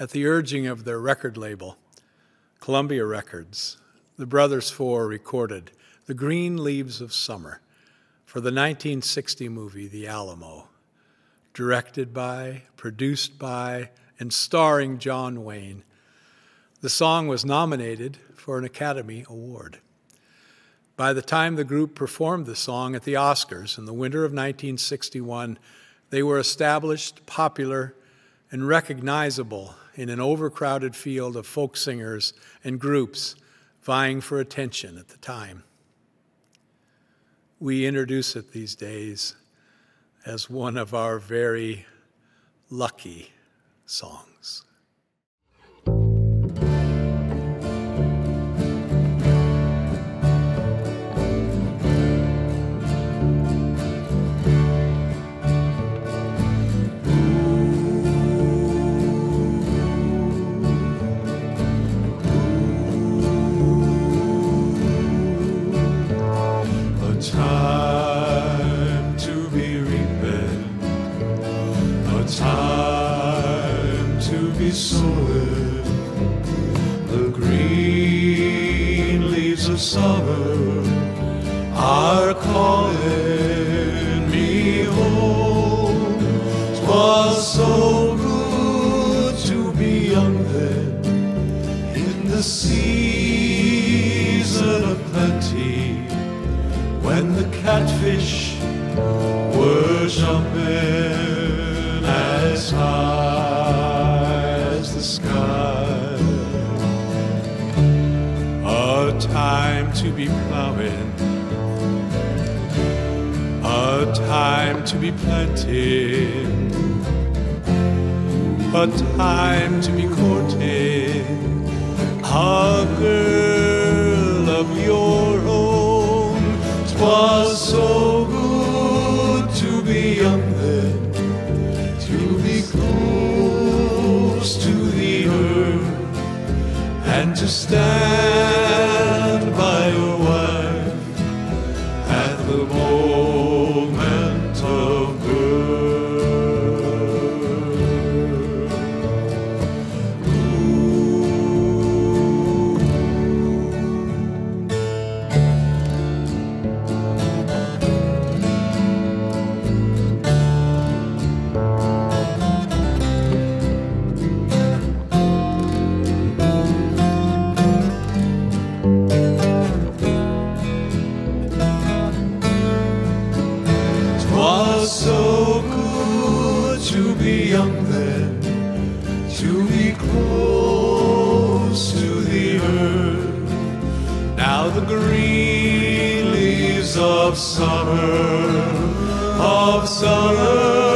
At the urging of their record label, Columbia Records, the Brothers Four recorded The Green Leaves of Summer for the 1960 movie The Alamo, directed by, produced by, and starring John Wayne. The song was nominated for an Academy Award. By the time the group performed the song at the Oscars in the winter of 1961, they were established, popular, and recognizable in an overcrowded field of folk singers and groups vying for attention at the time. We introduce it these days as one of our very lucky songs. Time to be sowing. The green leaves of summer are calling me home. 'Twas so good to be young then in the season of plenty when the catfish time to be plowing, a time to be planting, a time to be courting. A girl of your own. 'Twas so good to be young then, to be close to the earth, and to stand to be young then, to be close to the earth. Now the green leaves of summer, of summer